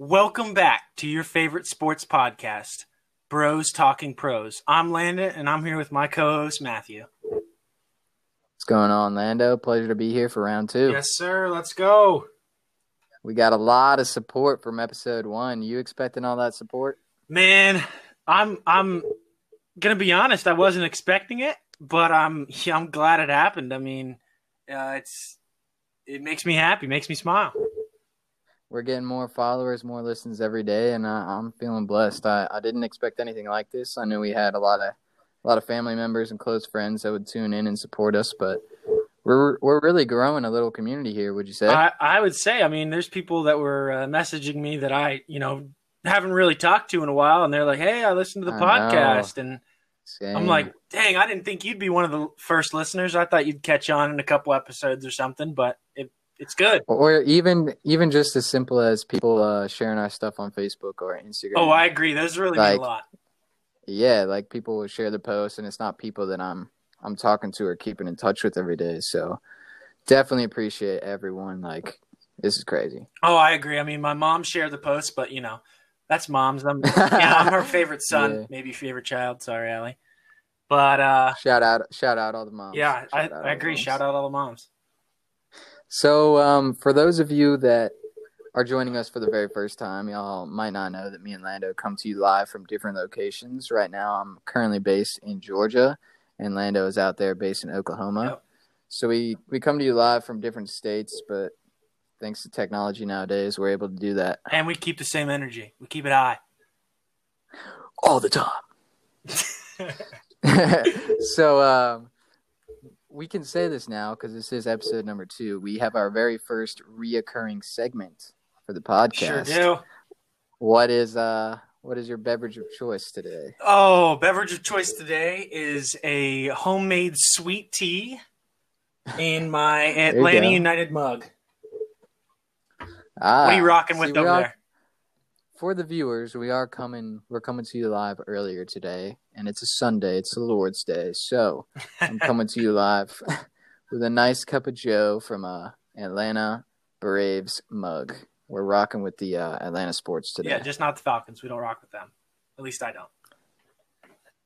Welcome back to your favorite sports podcast, Bros Talking Pros. I'm Landon, and I'm here with my co-host Matthew. What's going on, Lando? Pleasure to be here for round two. Yes, sir. Let's go. We got a lot of support from episode one. You expecting all that support? Man, I'm I'm gonna be honest. I wasn't expecting it, but I'm yeah, I'm glad it happened. I mean, uh, it's it makes me happy, makes me smile. We're getting more followers, more listens every day, and uh, I'm feeling blessed. I, I didn't expect anything like this. I knew we had a lot of a lot of family members and close friends that would tune in and support us, but we're we're really growing a little community here. Would you say? I, I would say. I mean, there's people that were uh, messaging me that I you know haven't really talked to in a while, and they're like, "Hey, I listened to the I podcast," know. and Same. I'm like, "Dang, I didn't think you'd be one of the first listeners. I thought you'd catch on in a couple episodes or something, but it it's good." or even even just as simple as people uh, sharing our stuff on Facebook or Instagram. Oh, I agree. Those really mean Like- a lot. yeah, like people will share the post, and it's not people that I'm I'm talking to or keeping in touch with every day. So definitely appreciate everyone. Like this is crazy. Oh, I agree. I mean, my mom shared the post, but you know, that's mom's. I'm, yeah, I'm her favorite son, Yeah. maybe favorite child. Sorry, Allie. But uh, Shout out, shout out all the moms. yeah, I, Shout I agree. Shout out all the moms. So, um, for those of you that are joining us for the very first time, y'all might not know that me and Lando come to you live from different locations. Right now, I'm currently based in Georgia, and Lando is out there based in Oklahoma. Yep. So we we come to you live from different states, but thanks to technology nowadays, we're able to do that And we keep the same energy. We keep it high. all the time. so um, we can say this now because this is episode number two. We have our very first reoccurring segment for the podcast. Sure do. What is uh what is your beverage of choice today? Oh, beverage of choice today is a homemade sweet tea in my Atlanta. United mug. Ah, What are you rocking with we over are- there? For the viewers, we are coming we're coming to you live earlier today, and it's a Sunday, it's the Lord's Day. So I'm coming to you live with a nice cup of Joe from a Atlanta Braves mug. We're rocking with the uh, Atlanta sports today. Yeah, just not the Falcons. We don't rock with them. At least I don't.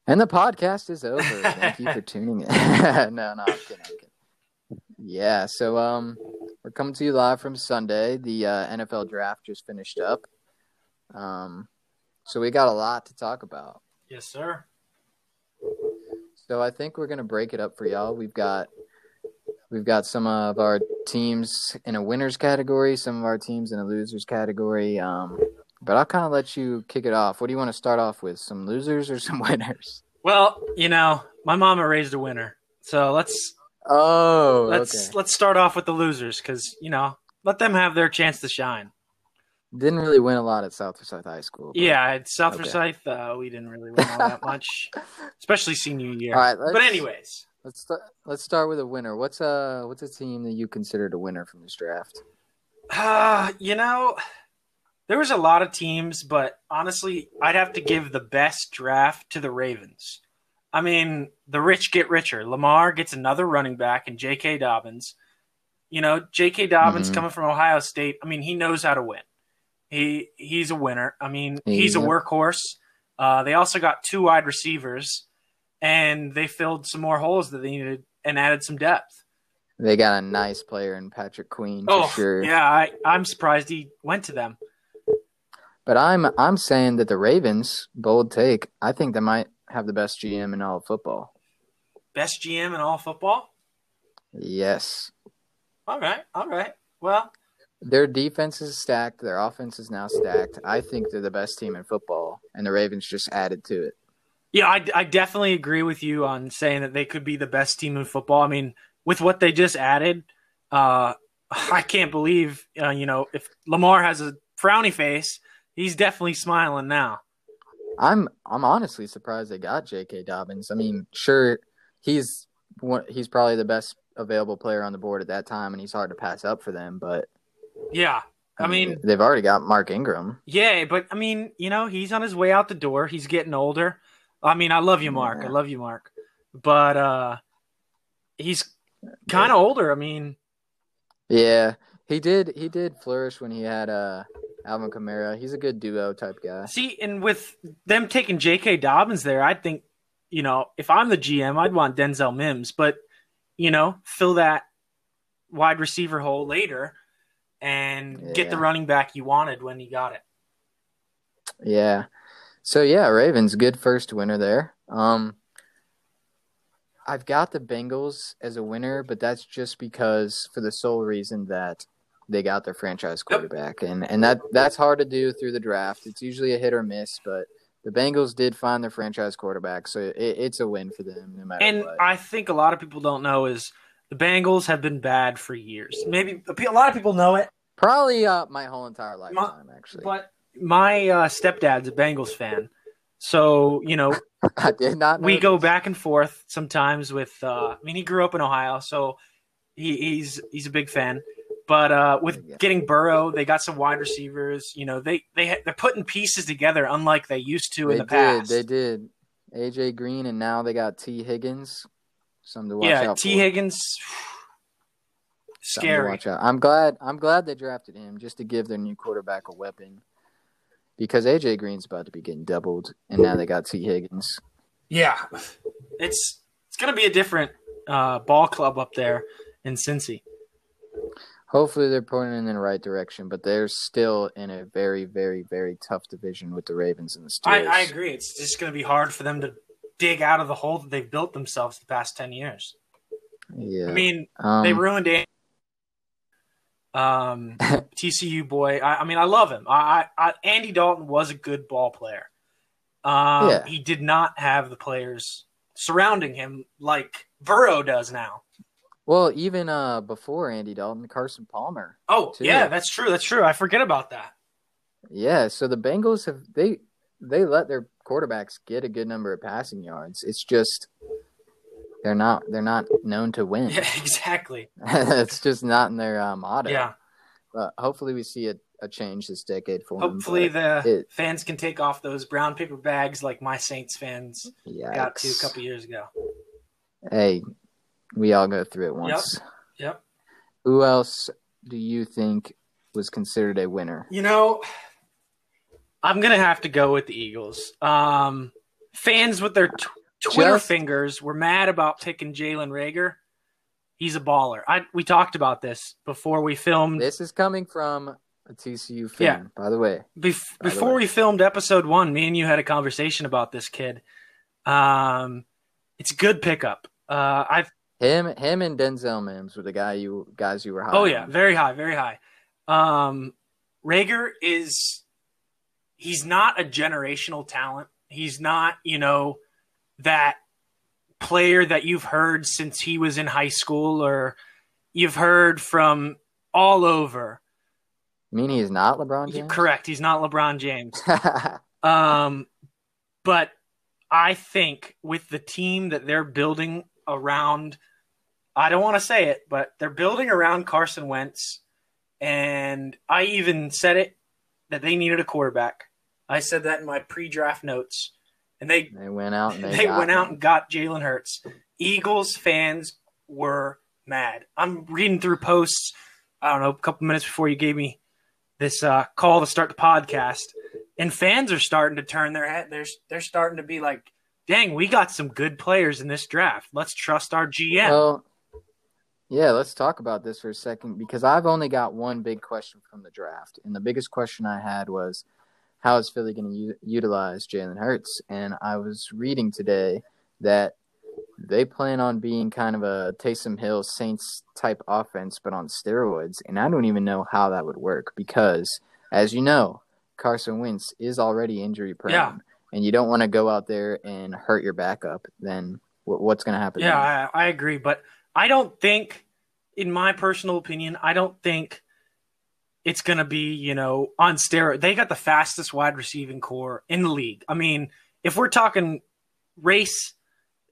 And the podcast is over. Thank you for tuning in. no, no, I'm kidding, I'm kidding. Yeah, so um, we're coming to you live from Sunday. The uh, NFL draft just finished up. Um, so we got a lot to talk about. Yes, sir. So I think we're gonna break it up for y'all. We've got we've got some of our teams in a winners category, some of our teams in a losers category. Um, but I'll kind of let you kick it off. What do you want to start off with? Some losers or some winners? Well, you know, my mama raised a winner, so let's Oh, let's okay. let's start off with the losers because you know let them have their chance to shine. Didn't really win a lot at South Forsyth High School. Yeah, at South Okay. Forsyth, uh, we didn't really win all that much, especially senior year. All right, but anyways, let's start. Let's start with a winner. What's a what's a team that you considered a winner from this draft? uh, you know, there was a lot of teams, but honestly, I'd have to give the best draft to the Ravens. I mean, the rich get richer. Lamar gets another running back and J.K. Dobbins. You know, J.K. Dobbins Mhm. coming from Ohio State. I mean, he knows how to win. He he's a winner. I mean, he's a workhorse. Uh, they also got two wide receivers, and they filled some more holes that they needed and added some depth. They got a nice player in Patrick Queen for Oh, sure. yeah, I, I'm surprised he went to them. But I'm I'm saying that the Ravens, bold take. I think they might have the best GM in all of football. Best GM in all football. Yes, All right, all right. Well, their defense is stacked. Their offense is now stacked. I think they're the best team in football, and the Ravens just added to it. yeah, I, I definitely agree with you on saying that they could be the best team in football. I mean, with what they just added, uh, I can't believe uh, you know if Lamar has a frowny face, he's definitely smiling now. I'm I'm honestly surprised they got J.K. Dobbins. I mean, sure, he's he's probably the best available player on the board at that time, and he's hard to pass up for them. But Yeah, I mean, they've already got Mark Ingram. yeah, but I mean, you know, he's on his way out the door. He's getting older. I mean, I love you, Mark. I love you, Mark. but uh, he's kind of older. I mean, Yeah, he did. He did flourish when he had uh Alvin Kamara. He's a good duo type guy. see, and with them taking J.K. Dobbins there, I think you know if I'm the GM, I'd want Denzel Mims, but you know fill that wide receiver hole later and get the running back you wanted when you got it. Yeah. So yeah, Ravens good first winner there. Um I've got the Bengals as a winner, but that's just because for the sole reason that they got their franchise quarterback and and that that's hard to do through the draft. It's usually a hit or miss, but the Bengals did find their franchise quarterback, so it, it's a win for them no matter And what. I think a lot of people don't know is the Bengals have been bad for years. Maybe a lot of people know it, Probably uh, my whole entire lifetime, actually. but my uh, stepdad's a Bengals fan. So, you know, I did not. We go back and forth sometimes with uh I mean he grew up in Ohio, so he, he's he's a big fan. But uh with Yeah. getting Burrow, they got some wide receivers, you know, they they they're putting pieces together unlike they used to They in the did. past. They did. AJ Green, and now they got Tee Higgins. Something to watch yeah, out T for. Higgins Something to scary. watch out. I'm glad. I'm glad they drafted him just to give their new quarterback a weapon. Because AJ Green's about to be getting doubled, and now they got Tee Higgins. Yeah. It's it's going to be a different uh ball club up there in Cincy. Hopefully, they're pointing in the right direction, but they're still in a very, very, very tough division with the Ravens and the Steelers. I agree. It's just going to be hard for them to dig out of the hole that they've built themselves the past 10 years. Yeah. I mean, um, they ruined it. Um, TCU boy. I, I mean, I love him. I, I, I Andy Dalton was a good ball player. Um, Yeah. He did not have the players surrounding him like Burrow does now. Well, even uh, before Andy Dalton, Carson Palmer. Oh, Too. yeah, that's true. That's true. I forget about that. Yeah, so the Bengals have they they let their quarterbacks get a good number of passing yards. It's just they're not they're not known to win. Yeah, exactly. it's just not in their uh, motto. Yeah. But hopefully we see a, a change this decade for. Hopefully, the it- fans can take off those brown paper bags like my Saints fans got to a couple years ago. Hey, we all go through it once. Yep. Who else do you think was considered a winner? You know, I'm gonna have to go with the Eagles. Um, fans with their t- Twitter Just- fingers were mad about picking Jalen Reagor. He's a baller. I we talked about this before we filmed. This is coming from a TCU fan, Yeah. by the way. Bef- by the before way. we filmed episode one, me and you had a conversation about this kid. Um, it's a good pickup. Uh, I've Him, him, and Denzel Mims were the guy you guys you were high. Oh yeah, on. very high, very high. Um, Reagor is he's not a generational talent. He's not, you know, that player that you've heard since he was in high school or you've heard from all over. You mean he's not LeBron James? correct. He's not LeBron James. Um, but I think with the team that they're building around, I don't want to say it, but they're building around Carson Wentz. And I even said it that they needed a quarterback. I said that in my pre draft notes. And they, they went out and they, they got went out and got Jalen Hurts. Eagles fans were mad. I'm reading through posts, I don't know, a couple minutes before you gave me this uh, call to start the podcast, and fans are starting to turn their head. They're, they're starting to be like, dang, we got some good players in this draft. Let's trust our GM. Well, yeah, let's talk about this for a second because I've only got one big question from the draft, and the biggest question I had was, how is Philly going to u- utilize Jalen Hurts? And I was reading today that they plan on being kind of a Taysom Hill Saints type offense, but on steroids. And I don't even know how that would work because, as you know, Carson Wentz is already injury prone. Yeah. And you don't want to go out there and hurt your backup. Then wh- what's going to happen? yeah. I, I agree. But I don't think, in my personal opinion, I don't think it's going to be, you know, on steroid. They got the fastest wide receiving core in the league. I mean, if we're talking race,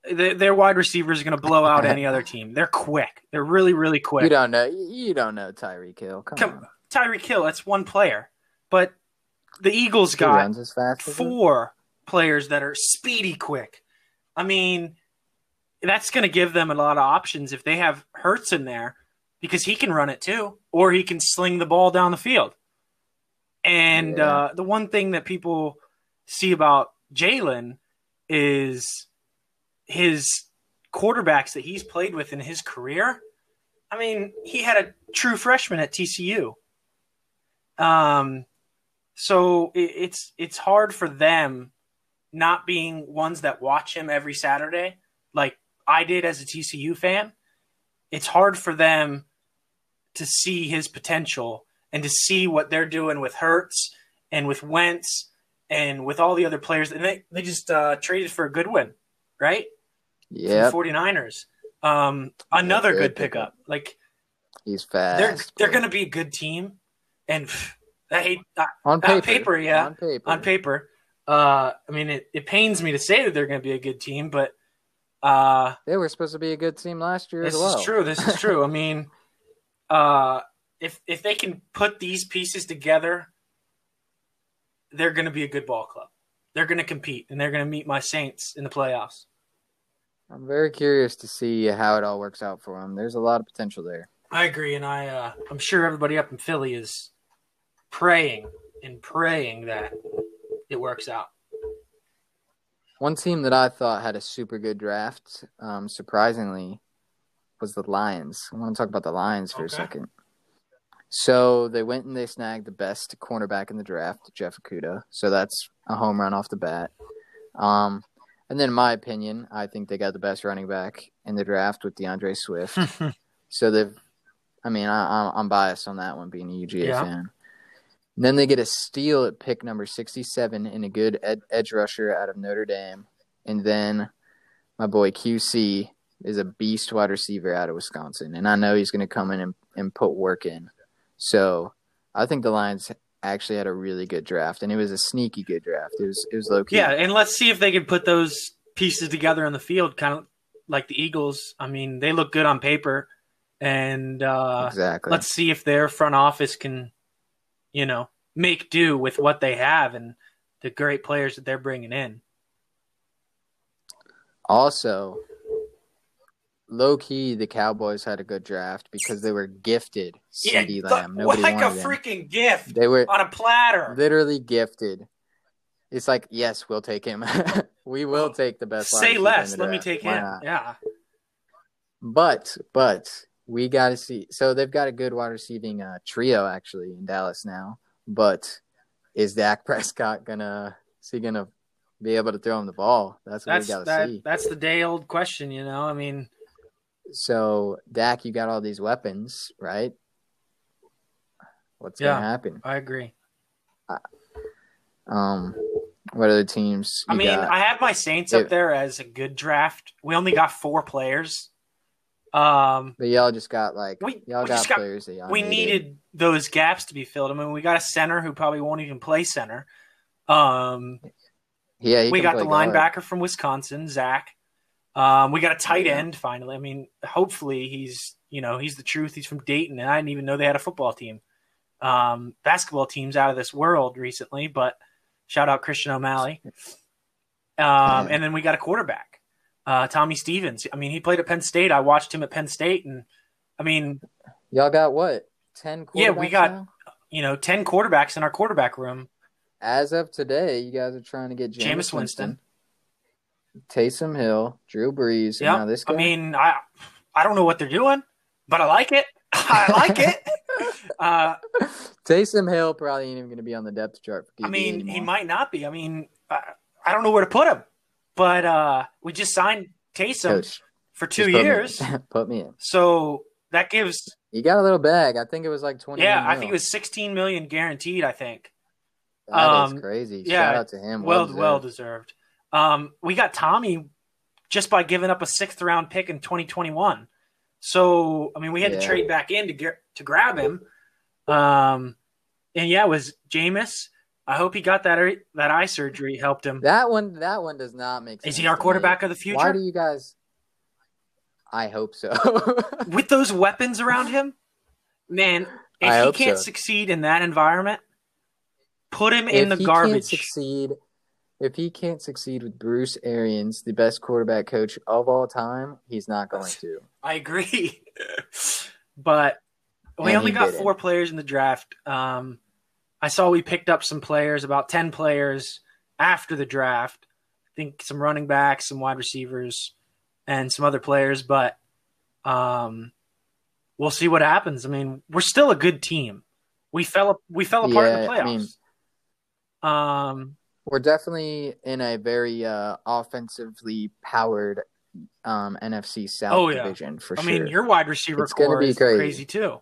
th- their wide receivers are going to blow out any other team. They're quick. They're really, really quick. You don't know. You don't know Tyreek Hill. Come, Come- on. Tyreek Hill, that's one player. But the Eagles He got as fast as him. four players that are speedy quick. I mean, that's going to give them a lot of options if they have Hurts in there because he can run it too, or he can sling the ball down the field. And Yeah. uh, the one thing that people see about Jalen is his quarterbacks that he's played with in his career. I mean, he had a true freshman at TCU. Um, so it, it's it's hard for them not being ones that watch him every Saturday, like I did as a TCU fan. It's hard for them to see his potential and to see what they're doing with Hurts and with Wentz and with all the other players. And they, they just uh, traded for a Goodwin, right? Yeah. From 49ers. Um, another good good pickup. Like he's fast. they're they're going to be a good team. And pff, I hate on paper, paper, yeah. on paper, on paper. Uh, I mean, it, it pains me to say that they're going to be a good team, but uh, They were supposed to be a good team last year this as well. is true. This is true. I mean, uh, if if they can put these pieces together, they're going to be a good ball club. They're going to compete, and they're going to meet my Saints in the playoffs. I'm very curious to see how it all works out for them. There's a lot of potential there. I agree, and I uh, I'm sure everybody up in Philly is praying and praying that it works out. One team that I thought had a super good draft, um, surprisingly, was the Lions. I want to talk about the Lions for a second. So they went and they snagged the best cornerback in the draft, Jeff Okudah. So that's a home run off the bat. Um, and then, in my opinion, I think they got the best running back in the draft with DeAndre Swift. So they've, I mean, I, I'm- I'm biased on that one, being a UGA Yeah. fan. And then they get a steal at pick number 67 in a good ed- edge rusher out of Notre Dame. And then my boy QC is a beast wide receiver out of Wisconsin. And I know he's going to come in and, and put work in. So I think the Lions actually had a really good draft. And it was a sneaky good draft. It was, it was low key. Yeah, and let's see if they can put those pieces together on the field, kind of like the Eagles. I mean, they look good on paper, and uh, exactly. let's see if their front office can, you know, make do with what they have and the great players that they're bringing in. Also, low key, the Cowboys had a good draft because they were gifted CeeDee th- Lamb. Nobody like a wanted freaking gift They were on a platter. literally gifted. It's like, yes, we'll take him. we will take the best. Say less. Let me take Why him. not? Yeah. But but we got to see. So they've got a good wide receiving uh, trio actually in Dallas now. But is Dak Prescott gonna is he gonna be able to throw him the ball? That's what That's we got to that, see. that's the day old question, you know. I mean, So Dak, you got all these weapons, right? What's Yeah. gonna happen? I agree. Um, what other teams? I mean, got? I have my Saints If- up there as a good draft. We only got four players. Um, but y'all just got like We- y'all we got got- players that y'all we needed those gaps to be filled. I mean, we got a center who probably won't even play center. Um, Yeah, we got the guard. linebacker from Wisconsin, Zach. Um, we got a tight end finally. I mean, hopefully he's you know he's the truth. He's from Dayton, and I didn't even know they had a football team. Um, basketball teams out of this world recently, but shout out Christian O'Malley. Um, and then we got a quarterback, uh, Tommy Stevens. I mean, he played at Penn State. I watched him at Penn State, and I mean, Y'all got what? Ten. Yeah, we got- now? you know, ten quarterbacks in our quarterback room. As of today, you guys are trying to get Jameis, Jameis Winston, Winston. Taysom Hill, Drew Brees, Yeah, this guy. I mean, I I don't know what they're doing, but I like it. I like it. Uh, Taysom Hill probably ain't even going to be on the depth chart for I mean, anymore. he might not be. I mean, I, I don't know where to put him, but uh, we just signed Taysom Coach, for two put years, in. put me in. so that gives You got a little bag. I think it was like twenty. yeah. I think it was 16 million guaranteed. I think That is um, crazy. yeah, Shout out to him. well deserved. well deserved. Um, we got Tommy just by giving up a sixth round pick in 2021. So I mean, we had to trade back in to get to grab him. Um, and yeah, it was Jameis. I hope he got that that eye surgery helped him. That one. That one does not make sense. Is he our quarterback of the future? Why do you guys? I hope so. with those weapons around him, man, if I he can't so. succeed in that environment, put him if in the he can't garbage. succeed if he can't succeed with Bruce Arians, the best quarterback coach of all time, he's not going to. I agree. but we And only got didn't. four players in the draft. Um, I saw we picked up some players, about 10 players after the draft. I think some running backs, some wide receivers, and some other players. But um, we'll see what happens. I mean, we're still a good team. We fell we fell apart in the Yeah, I mean- playoffs. um, We're definitely in a very uh, offensively powered um, NFC South Oh, yeah. division for I sure. I mean, your wide receiver It's core is crazy. crazy too.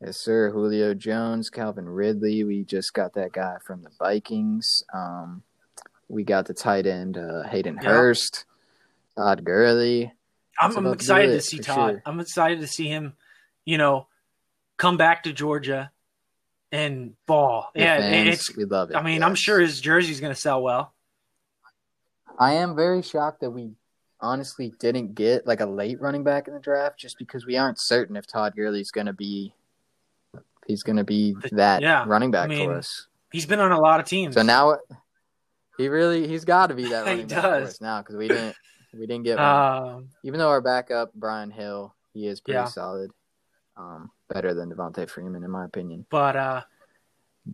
Yes, sir. Julio Jones, Calvin Ridley. We just got that guy from the Vikings. Um, we got the tight end uh, Hayden. Hurst, Todd Gurley. I'm, I'm excited to see Todd. sure. I'm excited to see him, you know, come back to Georgia and ball. The yeah, fans, it's. we love it. I mean, I'm sure his jersey's going to sell well. I am very shocked that we honestly didn't get like a late running back in the draft, just because we aren't certain if Todd Gurley's going to be. He's going to be that Yeah, running back I mean, for us. He's been on a lot of teams. So now, he really he's got to be that running back for us now because we didn't we didn't get um, Even though our backup Brian Hill, he is pretty Yeah. solid, um, better than Devonta Freeman in my opinion. but uh,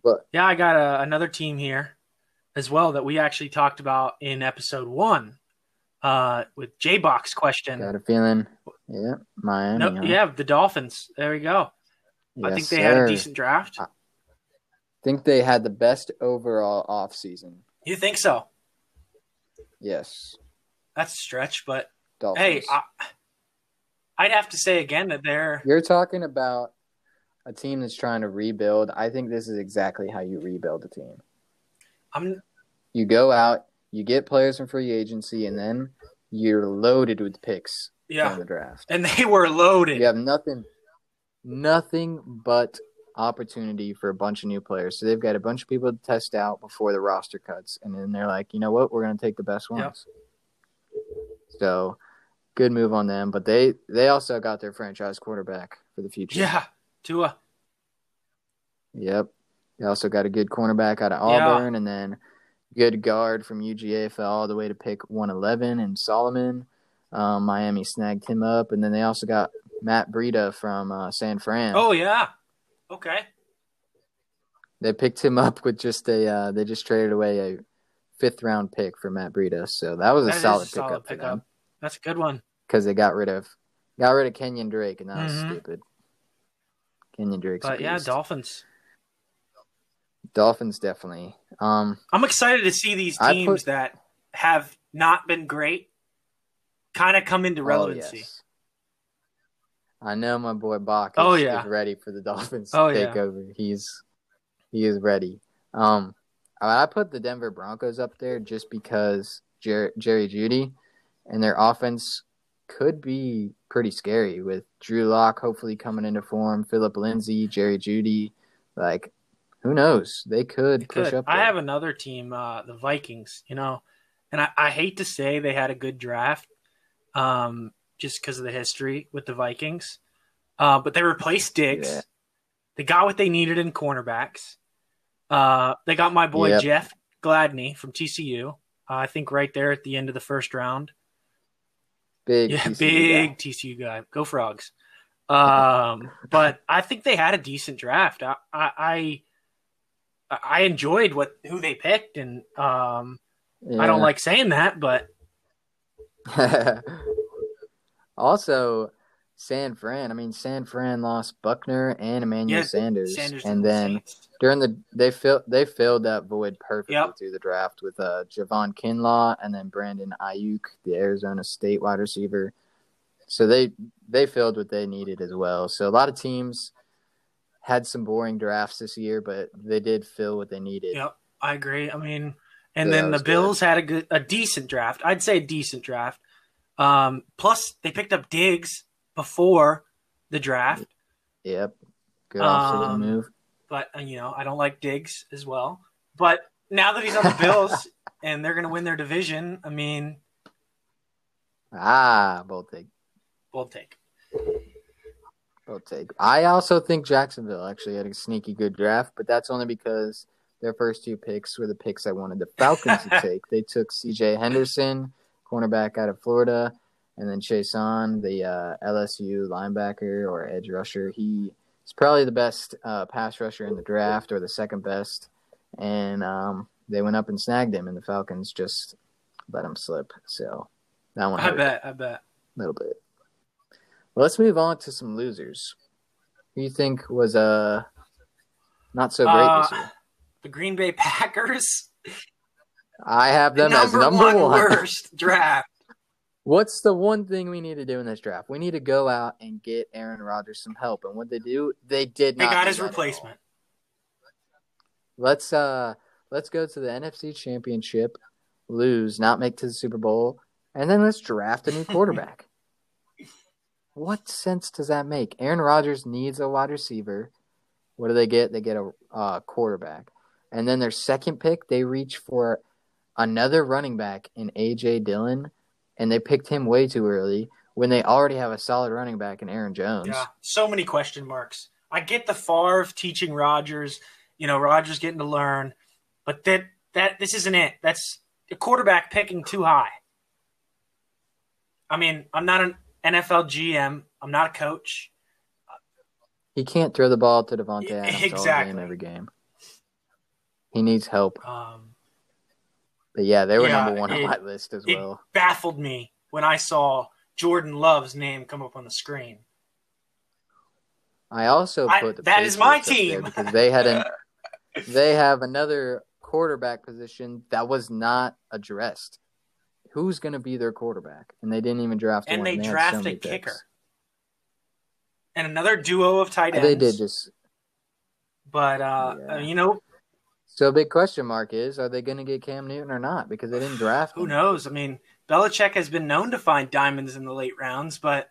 But yeah, I got a, another team here as well that we actually talked about in episode one uh, with J Box question. got a feeling, yeah, Miami. No, huh? yeah, the Dolphins. There we go. I think they had a decent draft. I- think they had the best overall offseason. You think so? Yes, That's a stretch, but Dolphins. hey, I, I'd have to say again that they're You're talking about a team that's trying to rebuild. I think this is exactly how you rebuild a team. I'm You go out, you get players from free agency, and then you're loaded with picks yeah, from the draft. and they were loaded. You have nothing, nothing but opportunity for a bunch of new players. So they've got a bunch of people to test out before the roster cuts, and then they're like, you know what, we're going to take the best Yep. ones. So, good move on them. But they they also got their franchise quarterback for the future. Yeah, Tua. Yep. They also got a good cornerback out of Yeah. Auburn, and then good guard from UGA fell all the way to pick 111 and Solomon. Um, Miami snagged him up, and then they also got Matt Breida from uh, San Fran. Oh yeah. Okay. They picked him up with just a. Uh, they just traded away a fifth round pick for Matt Breida, so that was a That solid a solid pickup for them That's a good one. because they got rid of got rid of Kenyon Drake, and that was Mhm. stupid. Kenyon Drake's a But yeah. Dolphins. Dolphins definitely. Um, I'm excited to see these teams put- that have not been great kind of come into Oh, relevancy. yes. I know my boy Bach is, Oh, yeah. is ready for the Dolphins Oh, to yeah. take over. He's he is ready. Um, I I put the Denver Broncos up there just because Jer- Jerry Jeudy and their offense could be pretty scary with Drew Lock hopefully coming into form, Philip Lindsay, Jerry Jeudy. Like, who knows? They could They push could. up. I there. have another team, uh, the Vikings. You know, and I, I hate to say they had a good draft, um, just because of the history with the Vikings. Uh, but they replaced Diggs. Yeah. They got what they needed in cornerbacks. Uh, they got my boy Yep. Jeff Gladney from TCU. Uh, I think right there at the end of the first round. big, Yeah, TCU big guy. TCU guy. Go frogs. Um, but I think they had a decent draft. I, I I I enjoyed what who they picked, and um, I don't like saying that, but also, San Fran. I mean, San Fran lost Buckner and Emmanuel Yeah, Sanders, Sanders and then Saints. during the they filled they filled that void perfectly Yep. through the draft with uh Javon Kinlaw and then Brandon Aiyuk, the Arizona State wide receiver. So they they filled what they needed as well. So a lot of teams had some boring drafts this year, but they did fill what they needed. Yep, I agree. I mean, and Yeah, then the Bills had a good, a decent draft. I'd say a decent draft. Um, plus, they picked up Diggs before the draft, Yep. Good Um, move. but uh, you know I don't like Diggs as well. But now that he's on the Bills and they're going to win their division, I mean, Ah, bold take. we'll take. Bold take. I also think Jacksonville actually had a sneaky good draft, but that's only because their first two picks were the picks I wanted the Falcons to take. They took C.J. Henderson, cornerback out of Florida, and then Chaisson, the uh, LSU linebacker or edge rusher. He is probably the best uh, pass rusher in the draft, or the second best. And um, they went up and snagged him, and the Falcons just let him slip. So that one, I bet, I bet, a little bit. Well, let's move on to some losers. Who you think was uh not so great uh, this year? The Green Bay Packers. I have them number as number one, one. worst draft. What's the one thing we need to do in this draft? We need to go out and get Aaron Rodgers some help. And what they do, they did not. They got his that at all. replacement. Let's uh let's go to the NFC Championship, lose, not make to the Super Bowl, and then let's draft a new quarterback. what sense does that make? Aaron Rodgers needs a wide receiver. What do they get? They get a uh, quarterback, and then their second pick, they reach for another running back in AJ Dillon, and they picked him way too early when they already have a solid running back in Aaron Jones. Yeah, so many question marks. I get the Favre teaching Rodgers, you know, Rodgers getting to learn, but that that this isn't it. That's the quarterback picking too high. I mean, I'm not an NFL GM. I'm not a coach. He can't throw the ball to Davante Adams all exactly. game every game. He needs help. Um, But yeah, they were Yeah, number one on it- my list as well. it well. baffled me when I saw Jordan Love's name come up on the screen. I also I- put the that is my Patriots up there team. because they had an they have another quarterback position that was not addressed. Who's going to be their quarterback? And they didn't even draft and one. they had so a kicker picks. and another duo of tight ends. They did just but uh, Yeah. you know, so. A big question mark is: Are they going to get Cam Newton or not? Because they didn't draft. who him. knows? I mean, Belichick has been known to find diamonds in the late rounds, but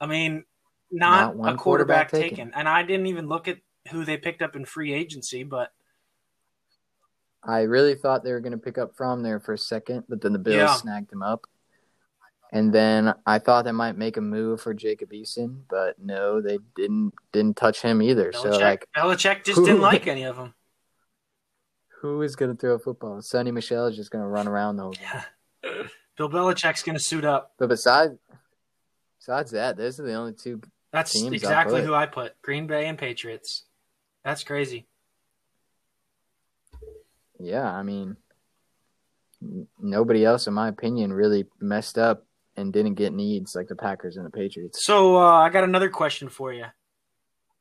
I mean, Not not, a quarterback, quarterback taken. taken. And I didn't even look at who they picked up in free agency, but I really thought they were going to pick up from there for a second, but then the Bills Yeah. snagged him up. And then I thought they might make a move for Jacob Eason, but no, they didn't didn't touch him either. Belichick, So like, Belichick just who- didn't like any of them. Who is going to throw a football? Sony Michel is just going to run around the whole game. Yeah. Bill Belichick's going to suit up. But besides besides that, those are the only two. That's Teams I exactly put. who I put. Green Bay and Patriots. That's crazy. Yeah, I mean, nobody else, in my opinion, really messed up and didn't get needs like the Packers and the Patriots. So uh, I got another question for you.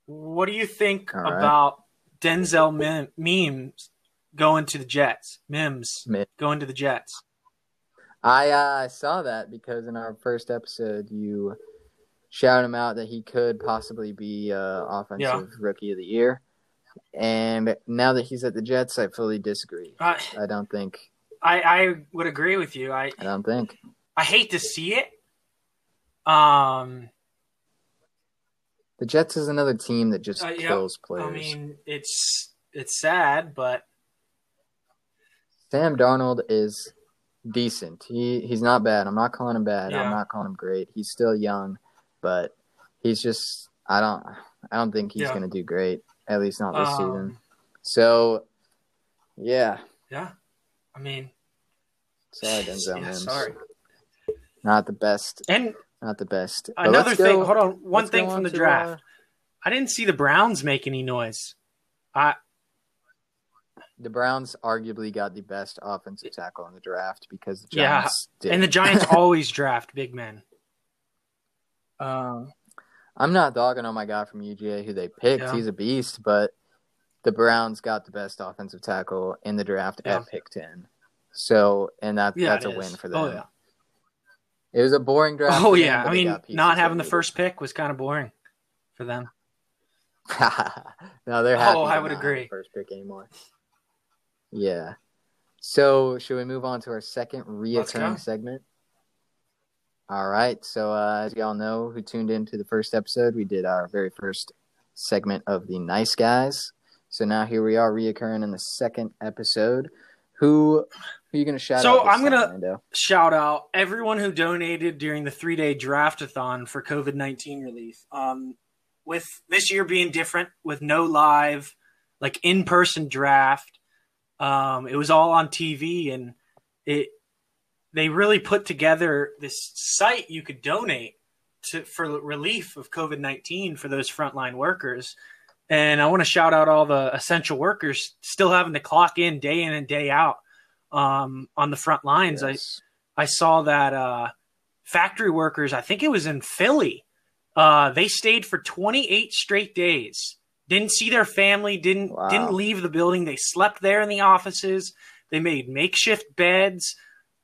What do you think right. about Denzel mem- Mims going to the Jets? Mims Mi- going to the Jets. I uh, saw that because in our first episode, you shouted him out that he could possibly be uh, offensive Yeah. rookie of the year. And now that he's at the Jets, I fully disagree. I, I don't think. I I would agree with you. I I don't think. I hate to see it. Um, The Jets is another team that just Uh, yeah. kills players. I mean, it's it's sad, but Sam Darnold is decent. He he's not bad. I'm not calling him bad. Yeah. I'm not calling him great. He's still young, but he's just I don't I don't think he's Yeah. going to do great. At least not this um, season. So, yeah. yeah. I mean, Sorry, Denzel yeah, sorry. Not the best. And Not the best. But another thing. go- hold on. One thing go from on the draft. uh, I didn't see the Browns make any noise. I the Browns arguably got the best offensive tackle in the draft because the Yeah, Giants did. and the Giants always draft big men. Um, I'm not dogging on my guy from UGA who they picked. Yeah. He's a beast, but the Browns got the best offensive tackle in the draft Yeah. at pick 10. So, and that yeah, that's it a win for them. Oh yeah. It was a boring draft. Oh for them, yeah. I mean, not having the needed. first pick was kind of boring for them. no, they're happy. Oh, I would not agree. First pick anymore. Yeah. So, should we move on to our second reoccurring segment? All right. So, uh, as y'all know, who tuned into the first episode, we did our very first segment of the Nice Guys. So now here we are, reoccurring in the second episode. Who, who are you going to shout So out? this I'm gonna- Shout out everyone who donated during the three day draftathon for COVID nineteen relief. Um, with this year being different, with no live like in person draft. Um, it was all on TV, and it they really put together this site you could donate to for relief of COVID nineteen for those frontline workers. And I want to shout out all the essential workers still having to clock in day in and day out um, on the front lines. Yes. I I saw that uh, factory workers. I think it was in Philly. Uh, they stayed for 28 straight days. Didn't see their family. Didn't wow. didn't leave the building. They slept there in the offices. They made makeshift beds.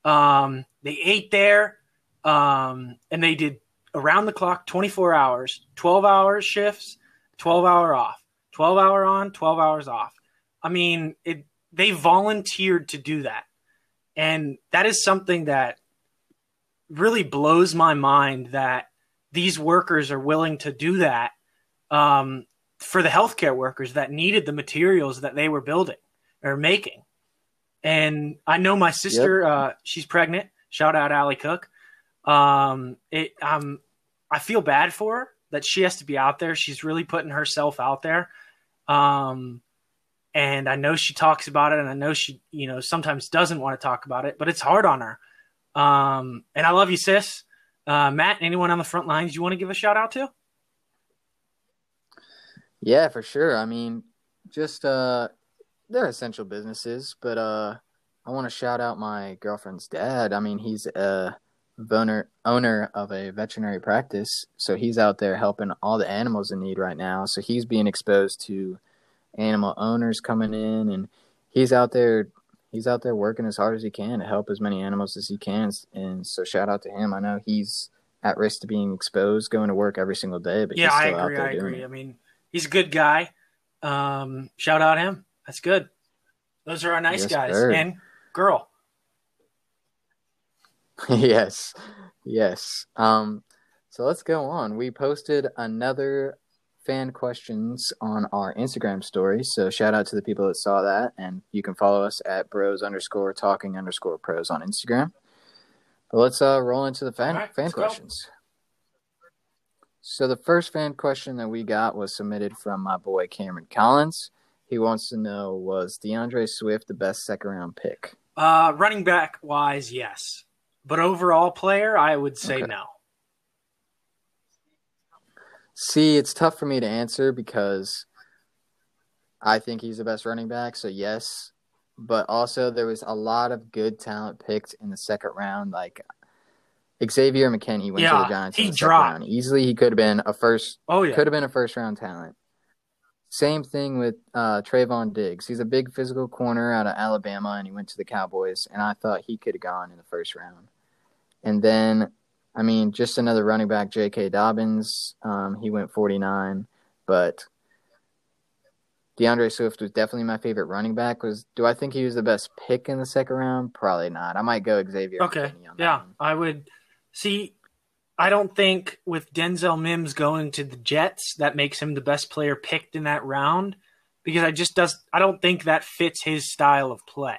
Um, they ate there, um, and they did around the clock, 24 hours, 12 hours shifts, 12 hour off, 12 hour on, 12 hours off. I mean, it. They volunteered to do that, and that is something that really blows my mind that these workers are willing to do that um, for the healthcare workers that needed the materials that they were building or making. And I know my sister, yep. uh, she's pregnant. Shout out Allie Cook. Um, it, um, I feel bad for her that she has to be out there. She's really putting herself out there. Um, and I know she talks about it, and I know she, you know, sometimes doesn't want to talk about it, but it's hard on her. Um, and I love you, sis. Uh, Matt, anyone on the front lines you want to give a shout out to? Yeah, for sure. I mean, just uh, they're essential businesses, but uh, I want to shout out my girlfriend's dad. I mean, he's a owner owner of a veterinary practice, so he's out there helping all the animals in need right now. So he's being exposed to animal owners coming in, and he's out there he's out there working as hard as he can to help as many animals as he can. And so shout out to him. I know he's at risk to being exposed, going to work every single day. But yeah, I agree. I agree. It. I mean, he's a good guy. Um, shout out him. That's good. Those are our nice yes, guys sir. and girl. yes, yes. Um, so let's go on. We posted another fan questions on our Instagram story. So shout out to the people that saw that, and you can follow us at bros underscore talking underscore pros on Instagram. But let's uh, roll into the fan right, fan questions. Go. So the first fan question that we got was submitted from my boy Cameron Collins. He wants to know was DeAndre Swift the best second round pick? Uh, running back wise, yes, but overall player, I would say okay. no. See, it's tough for me to answer because I think he's the best running back. So yes, but also there was a lot of good talent picked in the second round. Like Xavier McKinney went yeah, to the Giants. He dropped easily. He could have been a first. Oh yeah, could have been a first round talent. Same thing with uh, Trevon Diggs. He's a big physical corner out of Alabama, and he went to the Cowboys. And I thought he could have gone in the first round. And then I mean, just another running back, J.K. Dobbins. Um, he went 49, but DeAndre Swift was definitely my favorite running back. Was do I think he was the best pick in the second round? Probably not. I might go Xavier. Okay, yeah, I would see. I don't think with Denzel Mims going to the Jets that makes him the best player picked in that round because I just does I don't think that fits his style of play.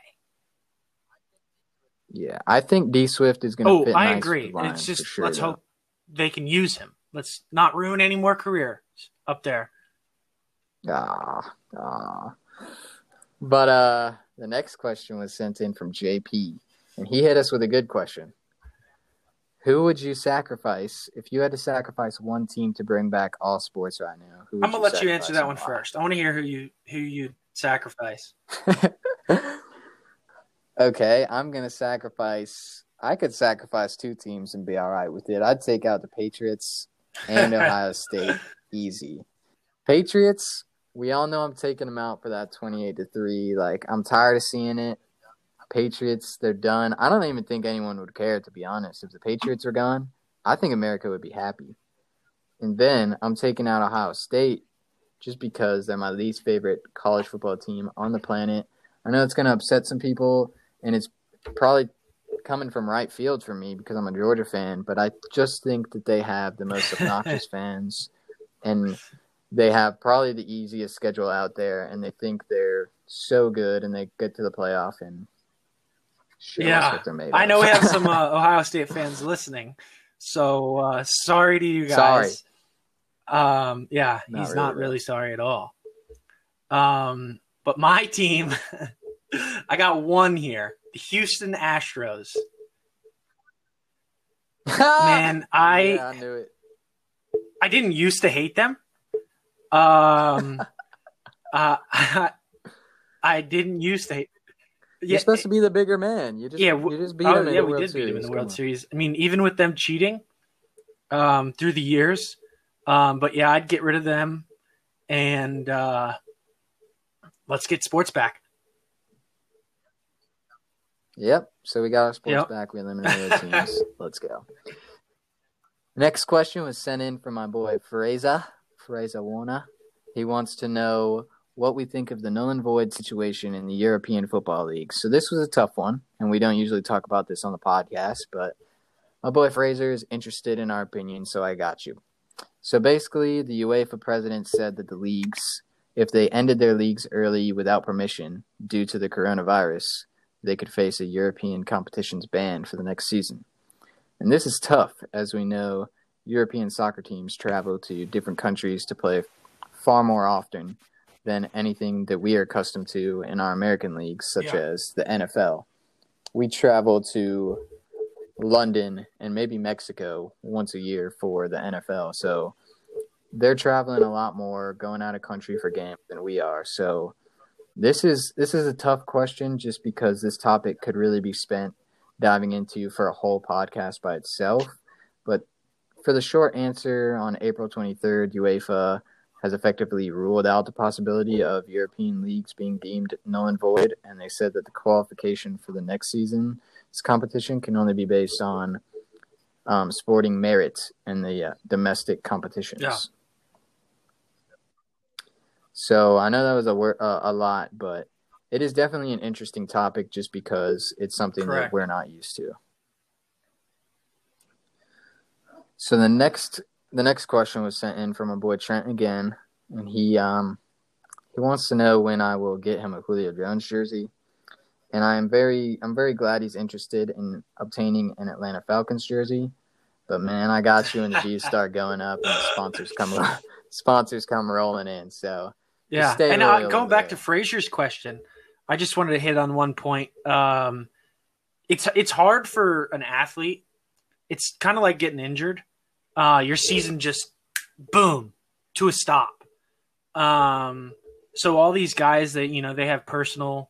Yeah, I think D Swift is going to. Oh, I nice agree. It's just sure, let's though. hope they can use him. Let's not ruin any more careers up there. Ah, ah. But uh, the next question was sent in from JP, and he hit us with a good question. Who would you sacrifice if you had to sacrifice one team to bring back all sports right now? I'm gonna let you answer that one first. I want to hear who you who you sacrifice. Okay, I'm gonna sacrifice. I could sacrifice two teams and be all right with it. I'd take out the Patriots and Ohio State easy. Patriots, we all know I'm taking them out for that 28 to 3. Like I'm tired of seeing it. Patriots, they're done. I don't even think anyone would care to be honest. If the Patriots are gone, I think America would be happy. And then I'm taking out Ohio State just because they're my least favorite college football team on the planet. I know it's going to upset some people and it's probably coming from right field for me because I'm a Georgia fan, but I just think that they have the most obnoxious fans and they have probably the easiest schedule out there and they think they're so good and they get to the playoff and yeah, I know we have some uh, Ohio State fans listening. So uh, sorry to you guys. Sorry. Um, yeah, not he's really, not really sorry at all. Um, but my team, I got one here: the Houston Astros. Man, I yeah, I knew it. I didn't used to hate them. Um, uh, I didn't used to hate. You're supposed to be the bigger man. You just yeah, you just beat oh, him in yeah, the we World did beat him in the Come World on. Series. I mean, even with them cheating um, through the years, um, but yeah, I'd get rid of them, and uh, let's get sports back. Yep. So we got our sports Yep. back. We eliminated the teams. Let's go. Next question was sent in from my boy Fraser. Fraser Warner. He wants to know what we think of the null and void situation in the European Football League. So this was a tough one, and we don't usually talk about this on the podcast, but my boy Fraser is interested in our opinion, so I got you. So basically, the UEFA president said that the leagues, if they ended their leagues early without permission due to the coronavirus, they could face a European competitions ban for the next season. And this is tough, as we know European soccer teams travel to different countries to play far more often than anything that we are accustomed to in our American leagues, such Yeah. as the NFL. We travel to London and maybe Mexico once a year for the NFL. So they're traveling a lot more, going out of country for games than we are. So this is this is a tough question just because this topic could really be spent diving into for a whole podcast by itself. But for the short answer, on April 23rd, UEFA has effectively ruled out the possibility of European leagues being deemed null and void, and they said that the qualification for the next season's competition can only be based on um, sporting merit in the uh, domestic competitions. Yeah. So I know that was a wor- uh, a lot, but it is definitely an interesting topic just because it's something Correct. that we're not used to. So the next the next question was sent in from my boy Trent again, and he um he wants to know when I will get him a Julio Jones jersey. And I am very I'm very glad he's interested in obtaining an Atlanta Falcons jersey. But man, I got you when the G's start going up and the sponsors come sponsors come rolling in. So Yeah, stay and uh, going back there. to Fraser's question, I just wanted to hit on one point. Um, it's it's hard for an athlete. It's kind of like getting injured. Uh, your season just boom to a stop. Um, so all these guys that you know they have personal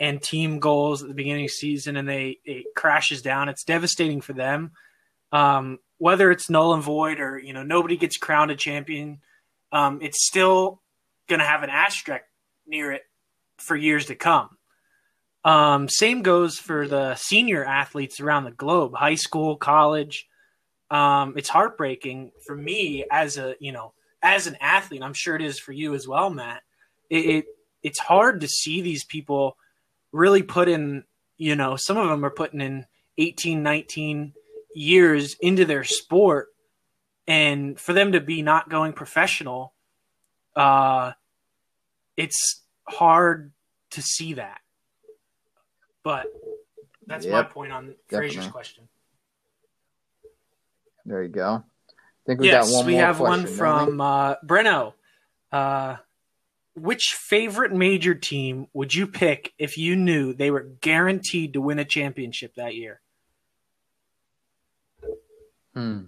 and team goals at the beginning of the season, and they it crashes down. It's devastating for them. Um, whether it's null and void or you know nobody gets crowned a champion, um, it's still going to have an asterisk near it for years to come. Um, same goes for the senior athletes around the globe, high school, college. Um, it's heartbreaking for me as a you know as an athlete. I'm sure it is for you as well, Matt. It, it it's hard to see these people really put in. You know, some of them are putting in 18, 19 years into their sport, and for them to be not going professional uh, it's hard to see that. But that's my point on Fraser's question. There you go. I think we yes, got one we have one question, don't from uh, Breno. Uh, which favorite major team would you pick if you knew they were guaranteed to win a championship that year? Hmm.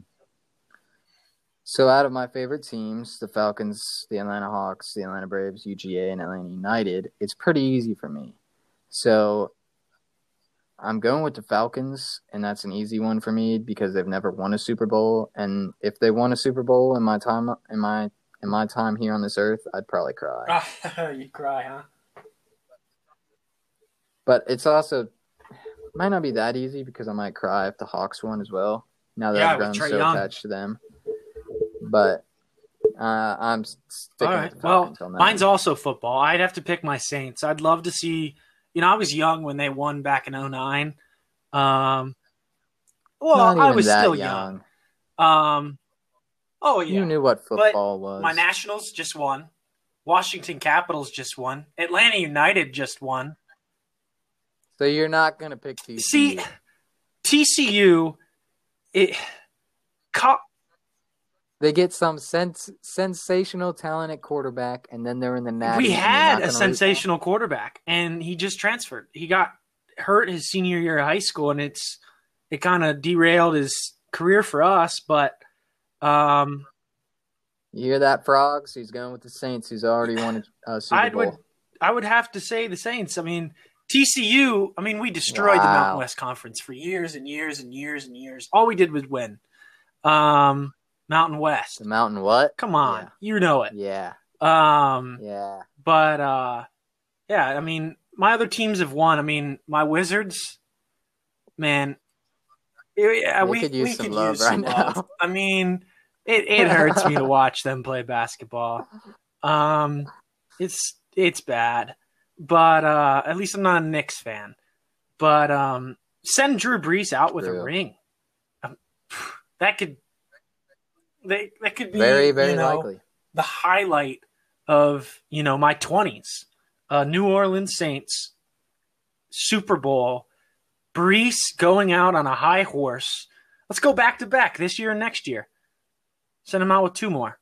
So, out of my favorite teams, the Falcons, the Atlanta Hawks, the Atlanta Braves, UGA, and Atlanta United, it's pretty easy for me. So, I'm going with the Falcons, and that's an easy one for me because they've never won a Super Bowl. And if they won a Super Bowl in my time in my in my time here on this earth, I'd probably cry. you cry, huh? But it's also might not be that easy because I might cry if the Hawks won as well. Now that Yeah, I've grown so Young. attached to them, but uh, I'm sticking All with the Well, Falcons on that. mine's also football. I'd have to pick my Saints. I'd love to see. You know, I was young when they won back in 09. Um, well, I was still young. Um, oh yeah. You knew what football was. My Nationals just won. Washington Capitals just won. Atlanta United just won. so you're not gonna pick TCU. See, TCU, it, co- they get some sens- sensational talent at quarterback, and then they're in the Natty. we had a sensational quarterback, and he just transferred. He got hurt his senior year of high school, and it's it kind of derailed his career for us. But um, You hear that, frogs? He's going with the Saints. He's already won a Super I Bowl. would I would have to say the Saints. I mean, TCU. I mean, we destroyed the Mountain West Conference for years and years and years and years. All we did was win. Um, Mountain West. The Mountain what? Come on, you know it. Yeah, Um, yeah. but uh, yeah, I mean, my other teams have won. I mean, my Wizards, man, yeah, They we could use we some could love use some right love. now. I mean, it it hurts me to watch them play basketball. Um, it's it's bad, but uh, at least I'm not a Knicks fan. But um, send Drew Brees out with True. a ring. Um, that could they that could be Very, very you know, likely. the highlight of you know my 20s uh, new orleans saints super bowl brees going out on a high horse let's go back to back this year and next year send him out with two more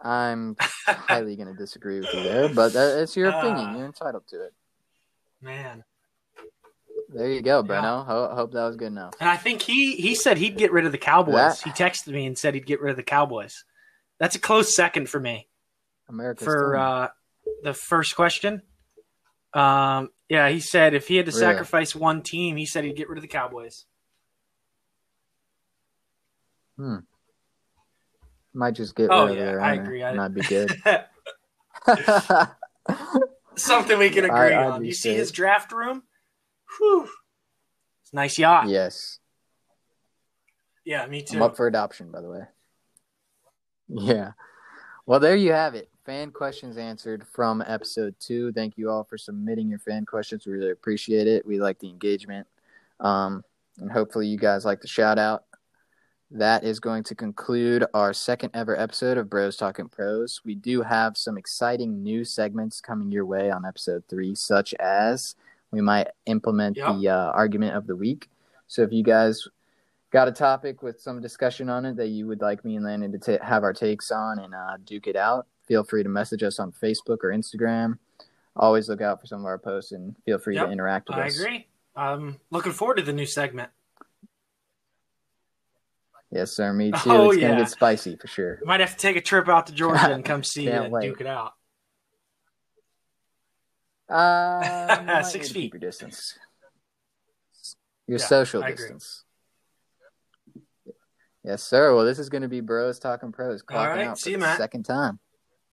I'm highly going to disagree with you there, but that, it's your opinion. Ah. You're entitled to it. man There you go, Yeah. Ho- hope that was good enough. and i think he he said he'd get rid of the cowboys That- he texted me and said he'd get rid of the cowboys that's a close second for me America's for uh, the first question. Um, yeah, he said if he had to Really? sacrifice one team, he said he'd get rid of the Cowboys. Hmm. Might just get Oh, rid of yeah, their I owner, agree. I- and I'd be good. Something we can agree I- on. You see his draft room? Whew. It's a nice yacht. Yes. Yeah, me too. I'm up for adoption. By the way. Yeah. Well, there you have it. Fan questions answered from episode two. Thank you all for submitting your fan questions. We really appreciate it. We like the engagement. Um, and hopefully you guys like the shout out. That is going to conclude our second ever episode of Bros Talking Pros. We do have some exciting new segments coming your way on episode three, such as we might implement Yep. the uh, argument of the week. So if you guys got a topic with some discussion on it that you would like me and Landon to ta have our takes on and uh, duke it out, feel free to message us on Facebook or Instagram. Always look out for some of our posts and feel free Yep, to interact with I us. I agree. I'm looking forward to the new segment. Yes, sir. Me too. Oh, it's gonna get spicy for sure. Might have to take a trip out to Georgia and come see you and duke it out. Uh, Six feet. Keep your distance. Your Yeah, social I agree. distance. Yes, sir. Well, this is going to be Bros Talking Pros. All Clocking right, out for see you, Matt. second time.